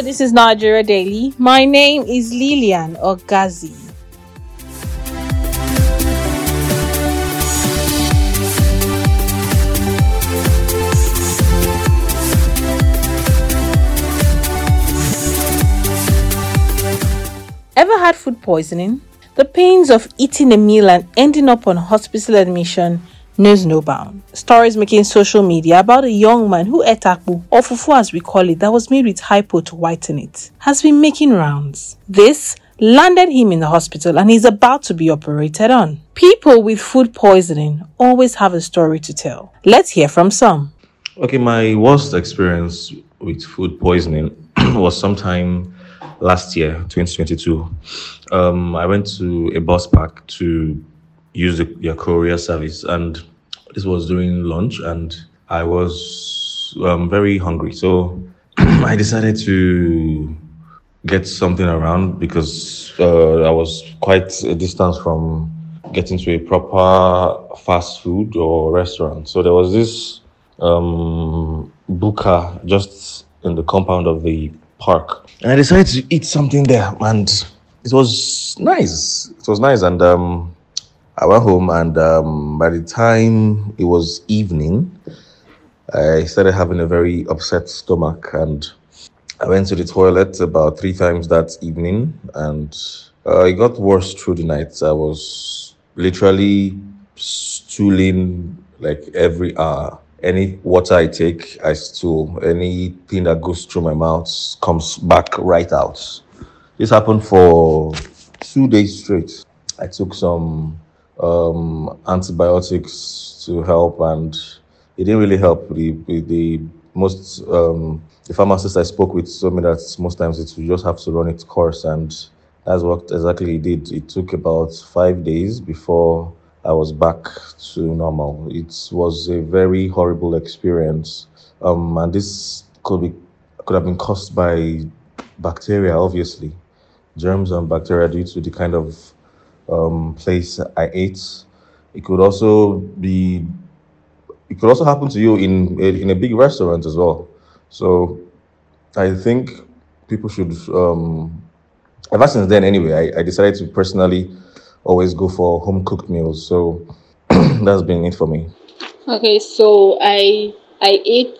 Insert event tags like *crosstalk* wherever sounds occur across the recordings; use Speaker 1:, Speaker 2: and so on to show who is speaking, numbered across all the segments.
Speaker 1: This is Nigeria Daily. My name is Lilian Ogazi. Ever had food poisoning? The pains of eating a meal and ending up on hospital admission knows no bound. Stories making social media about a young man who ate akpu, or fufu as we call it, that was made with hypo to whiten it, has been making rounds. This landed him in the hospital and he's about to be operated on. People with food poisoning always have a story to tell. Let's hear from some.
Speaker 2: Okay, my worst experience with food poisoning *clears throat* was sometime last year, 2022. Um, I went to a bus park to use the, their courier service, and this was during lunch, and I was um, very hungry. So *clears throat* I decided to get something around because uh, I was quite a distance from getting to a proper fast food or restaurant. So there was this um, buka just in the compound of the park. And I decided to eat something there, and it was nice. It was nice, and um, I went home, and um, by the time it was evening, I started having a very upset stomach, and I went to the toilet about three times that evening, and uh, it got worse through the night. I was literally stooling like every hour any water I take, I stool. Anything that goes through my mouth comes back right out. This happened for two days straight. I took some um, antibiotics to help, and it didn't really help. The, the, most um, the pharmacist I spoke with told me that most times it just have to run its course, and that's what exactly it did. It took about five days before I was back to normal. It was a very horrible experience, um, and this could be could have been caused by bacteria, obviously, germs and bacteria due to the kind of um, place I ate. It could also be, it could also happen to you in in a big restaurant as well. So, I think people should. Um, ever since then, anyway, I, I decided to personally always go for home cooked meals. So *clears throat* that's been it for me.
Speaker 3: Okay, so I I ate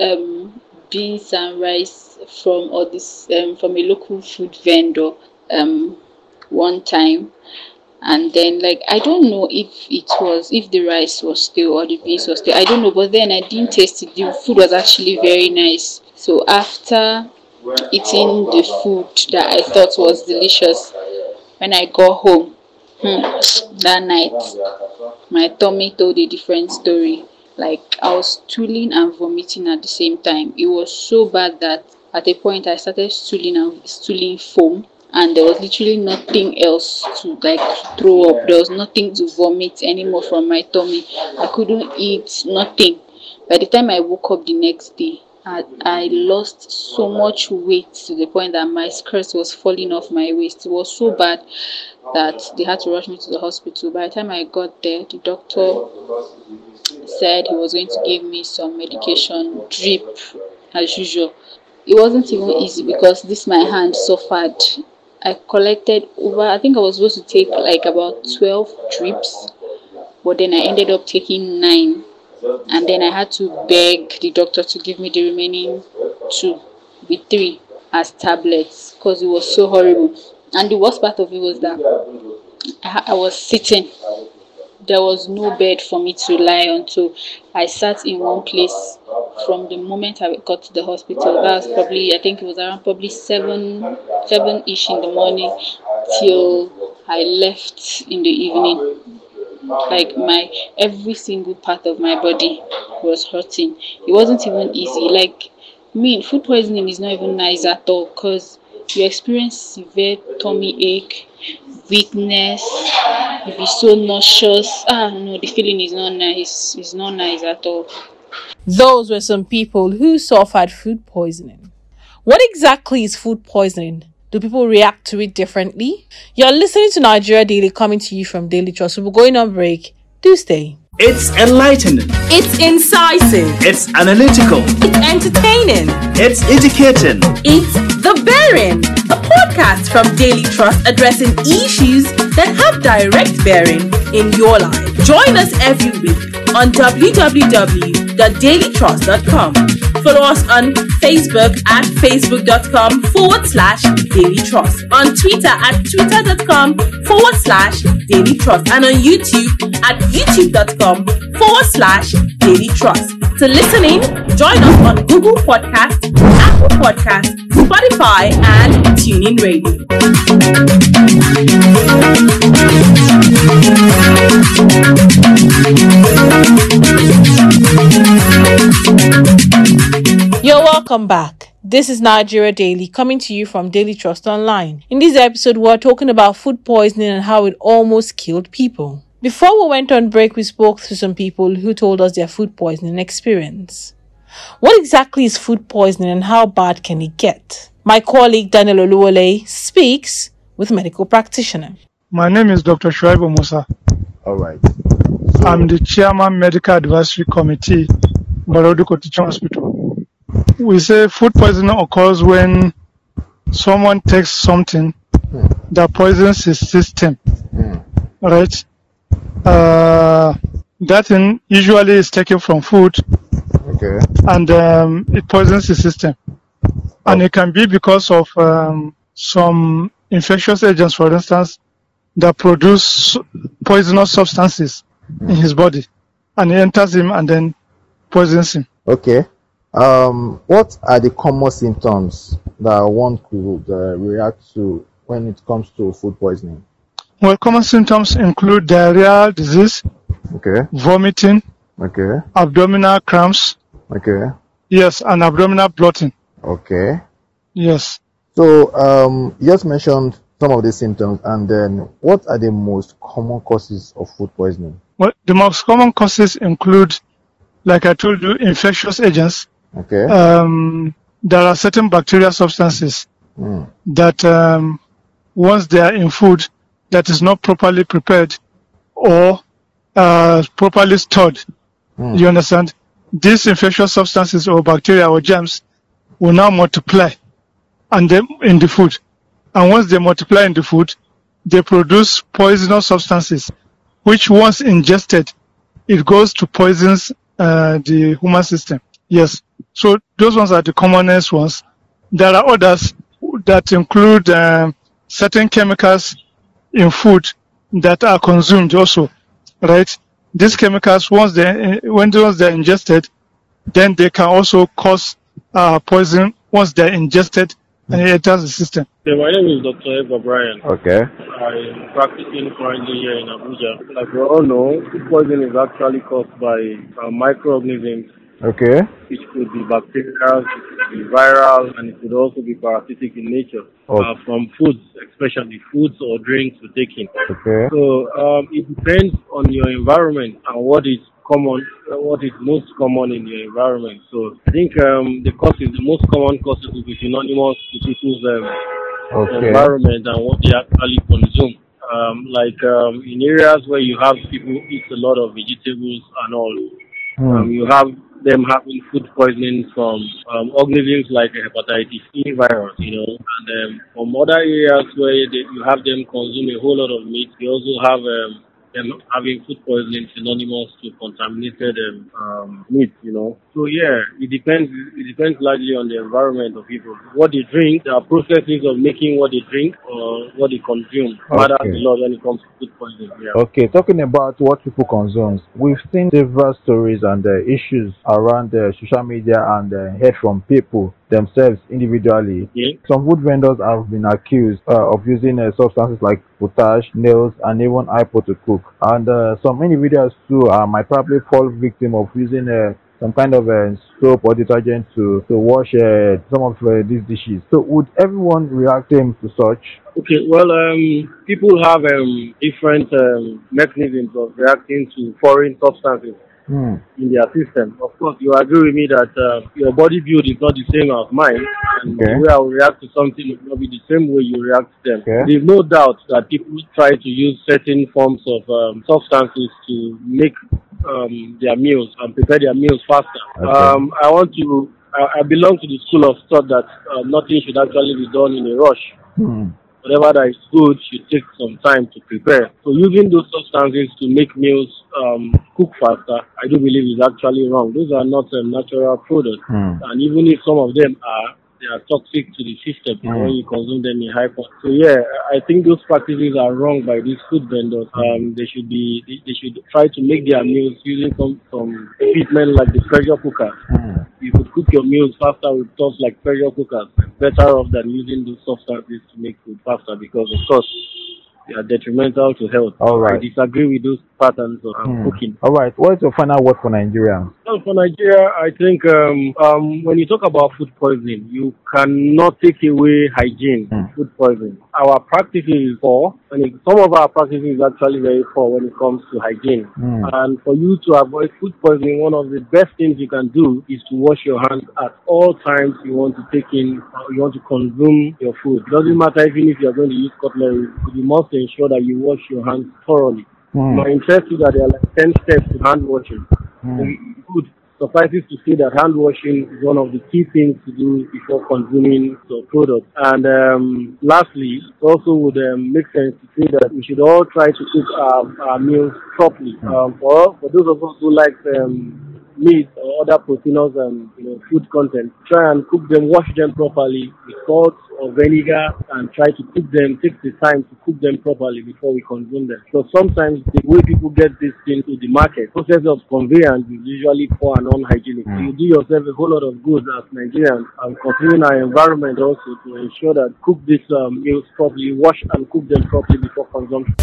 Speaker 3: um, beans and rice from all this um, from a local food vendor um, one time, and then like I don't know if it was if the rice was still or the beans was still I don't know, but then I didn't taste it. The food was actually very nice. So after eating the food that I thought was delicious, when I got home, Hmm. That night, my tummy told a different story. Like I was stooling and vomiting at the same time. It was so bad that at a point I started stooling and stooling foam and there was literally nothing else to like throw up. There was nothing to vomit anymore from my tummy. I couldn't eat nothing. By the time I woke up the next day, I, I lost so much weight to the point that my skirt was falling off my waist. It was so bad that they had to rush me to the hospital. By the time I got there, the doctor said he was going to give me some medication, drip, as usual. It wasn't even easy because this my hand suffered. I collected over, I think I was supposed to take like about 12 drips, but then I ended up taking nine. And then I had to beg the doctor to give me the remaining two, with three as tablets because it was so horrible. And the worst part of it was that I, I was sitting. There was no bed for me to lie on, so I sat in one place from the moment I got to the hospital. That was probably I think it was around probably seven seven ish in the morning till I left in the evening. Like my every single part of my body was hurting. It wasn't even easy. Like I mean, food poisoning is not even nice at all because you experience severe tummy ache, weakness, you be so nauseous. Ah, no, the feeling is not nice. It's not nice at all.
Speaker 1: Those were some people who suffered food poisoning. What exactly is food poisoning? Do people react to it differently? You're listening to Nigeria Daily coming to you from Daily Trust. We're going on break. Do stay.
Speaker 4: It's enlightening.
Speaker 5: It's incisive.
Speaker 4: It's analytical.
Speaker 5: It's entertaining.
Speaker 4: It's educating.
Speaker 5: It's
Speaker 1: The Bearing, a podcast from Daily Trust addressing issues that have direct bearing in your life. Join us every week on www.dailytrust.com. Follow us on Facebook at facebook.com forward slash Daily Trust, on Twitter at twitter.com forward slash Daily Trust, and on YouTube at youtube.com forward slash Daily Trust. To listen in, join us on Google Podcast, Apple Podcast, Spotify, and TuneIn Radio. You're welcome back. This is Nigeria Daily coming to you from Daily Trust Online. In this episode, we're talking about food poisoning and how it almost killed people. Before we went on break, we spoke to some people who told us their food poisoning experience. What exactly is food poisoning and how bad can it get? My colleague Daniel Oluwole speaks with a medical practitioner.
Speaker 4: My name is Dr. Shuaibu Musa.
Speaker 5: All right.
Speaker 4: I'm the chairman medical advisory committee, Barau Dikko Teaching Hospital. We say food poisoning occurs when someone takes something that poisons his system, right? Uh, that thing usually is taken from food
Speaker 5: Okay.
Speaker 4: and um, it poisons the system. And it can be because of um, some infectious agents, for instance, that produce poisonous substances in his body, and it enters him and then poisons him.
Speaker 5: Okay. Um, what are the common symptoms that one could uh, react to when it comes to food poisoning?
Speaker 4: Well, common symptoms include diarrhea, disease,
Speaker 5: Okay.
Speaker 4: vomiting,
Speaker 5: Okay.
Speaker 4: abdominal cramps,
Speaker 5: Okay.
Speaker 4: yes, and abdominal bloating,
Speaker 5: Okay.
Speaker 4: yes.
Speaker 5: So, um, you just mentioned some of the symptoms, and then what are the most common causes of food poisoning?
Speaker 4: Well, the most common causes include, like I told you, infectious agents.
Speaker 5: Okay.
Speaker 4: Um, there are certain bacterial substances
Speaker 5: Hmm.
Speaker 4: that um, once they are in food that is not properly prepared or uh, properly stored,
Speaker 5: Hmm.
Speaker 4: you understand? These infectious substances or bacteria or germs will now multiply and then in the food. And once they multiply in the food, they produce poisonous substances, which once ingested, it goes to poisons uh, the human system. Yes. So those ones are the commonest ones. There are others that include um, certain chemicals in food that are consumed also, right? These chemicals, once they when once they're ingested, then they can also cause uh, poison once they're ingested and it enters the system.
Speaker 6: My name is Dr. Eva Bryan.
Speaker 5: Okay.
Speaker 6: I'm practicing currently here in Abuja. Like we all know, food poisoning is actually caused by uh, microorganisms,
Speaker 5: Okay.
Speaker 6: which could be bacterial, it could be viral, and it could also be parasitic in nature.
Speaker 5: Oh.
Speaker 6: Uh, from foods, especially foods or drinks we take in.
Speaker 5: Okay.
Speaker 6: So um, it depends on your environment and what is common, uh, what is most common in your environment. So I think um, the causes, the most common causes will be synonymous to people's um,
Speaker 5: Okay.
Speaker 6: environment and what they actually consume. Um, like um, in areas where you have people eat a lot of vegetables and all, um,
Speaker 5: Hmm.
Speaker 6: you have them having food poisoning from um, organisms like hepatitis E virus, you know, and um, from other areas where they, you have them consume a whole lot of meat, you also have um, them having food poisoning synonymous to contaminated um, um, meat, you know. So yeah, it depends. It depends largely on the environment of people. What they drink, the processes of making what they drink or what they consume matters
Speaker 5: Okay.
Speaker 6: a lot when it comes to food poisoning. Yeah.
Speaker 5: Okay, talking about what people consume, we've seen several stories and uh, issues around uh, social media and uh, heard from people themselves individually. Some food vendors have been accused uh, of using uh, substances like potash, nails, and even hypo to cook. And uh, some individuals too uh, might probably fall victim of using uh, some kind of uh, soap or detergent to, to wash some of these dishes. So would everyone react to such?
Speaker 6: Okay, well, um, people have um, different um, mechanisms of reacting to foreign substances
Speaker 5: Hmm.
Speaker 6: in their system. Of course, you agree with me that uh, your body build is not the same as mine, and
Speaker 5: Okay.
Speaker 6: the way I will react to something will not be the same way you react to them.
Speaker 5: Okay.
Speaker 6: There's no doubt that people try to use certain forms of um, substances to make um, their meals and prepare their meals faster.
Speaker 5: Okay.
Speaker 6: Um, I want to I, I belong to the school of thought that uh, nothing should actually be done in a rush.
Speaker 5: Hmm.
Speaker 6: Whatever that is good should take some time to prepare. So using those substances to make meals um, cook faster, I do believe is actually wrong. Those are not um, natural products.
Speaker 5: Hmm.
Speaker 6: And even if some of them are, they are toxic to the system
Speaker 5: Mm.
Speaker 6: when you consume them in high quantity. So yeah, I think those practices are wrong by these food vendors. Um, they should be, they, they should try to make their meals using some, some equipment like the pressure cooker.
Speaker 5: Hmm.
Speaker 6: You could cook your meals faster with stuff like pressure cookers. Better off than using those substances to make food faster because of course they are detrimental to health.
Speaker 5: All right.
Speaker 6: I disagree with those patterns of um,
Speaker 5: Hmm.
Speaker 6: cooking.
Speaker 5: All right. What is your final word for Nigeria?
Speaker 6: Well, for Nigeria, I think um, um, when you talk about food poisoning, you cannot take away hygiene
Speaker 5: Mm.
Speaker 6: food poisoning. Our practices is poor, and it- some of our practices is actually very poor when it comes to hygiene.
Speaker 5: Mm.
Speaker 6: And for you to avoid food poisoning, one of the best things you can do is to wash your hands at all times you want to take in, or you want to consume your food. It doesn't matter even if you are going to use cutlery, you must ensure that you wash your hands thoroughly.
Speaker 5: Hmm.
Speaker 6: My interest is that there are like 10 steps to hand washing.
Speaker 5: Hmm.
Speaker 6: Good. Suffices to say that hand washing is one of the key things to do before consuming the product. And um, lastly, it also would um, make sense to say that we should all try to cook our, our meals properly. Um, for, for those of us who like um, meat or other proteinous um, you know, food content, try and cook them, wash them properly with salt or vinegar and try to cook them, take the time to cook them properly before we consume them. So sometimes the way people get these things to the market, process of conveyance is usually poor and unhygienic. So you do yourself a whole lot of good as Nigerians and considering our environment also to ensure that cook these um, meals properly, wash and cook them properly before consumption.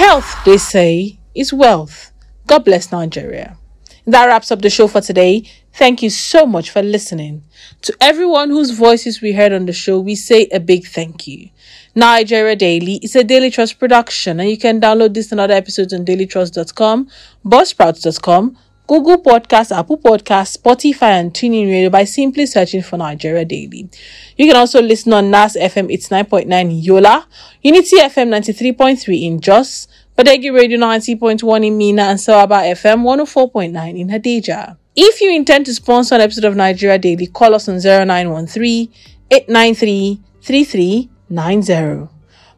Speaker 1: Health, they say, is wealth. God bless Nigeria. That wraps up the show for today. Thank you so much for listening. To everyone whose voices we heard on the show, we say a big thank you. Nigeria Daily is a Daily Trust production, and you can download this and other episodes on dailytrust.com, buzzsprouts.com, Google Podcasts, Apple Podcasts, Spotify, and TuneIn Radio by simply searching for Nigeria Daily. You can also listen on NAS FM 89.9 in Yola, Unity FM 93.3 in Jos, Badeggi Radio 90.1 in Minna, and Sawaba FM 104.9 in Hadejia. If you intend to sponsor an episode of Nigeria Daily, call us on 0913 893 3390.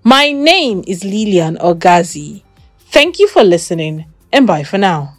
Speaker 1: My name is Lilian Ogazi. Thank you for listening, and bye for now.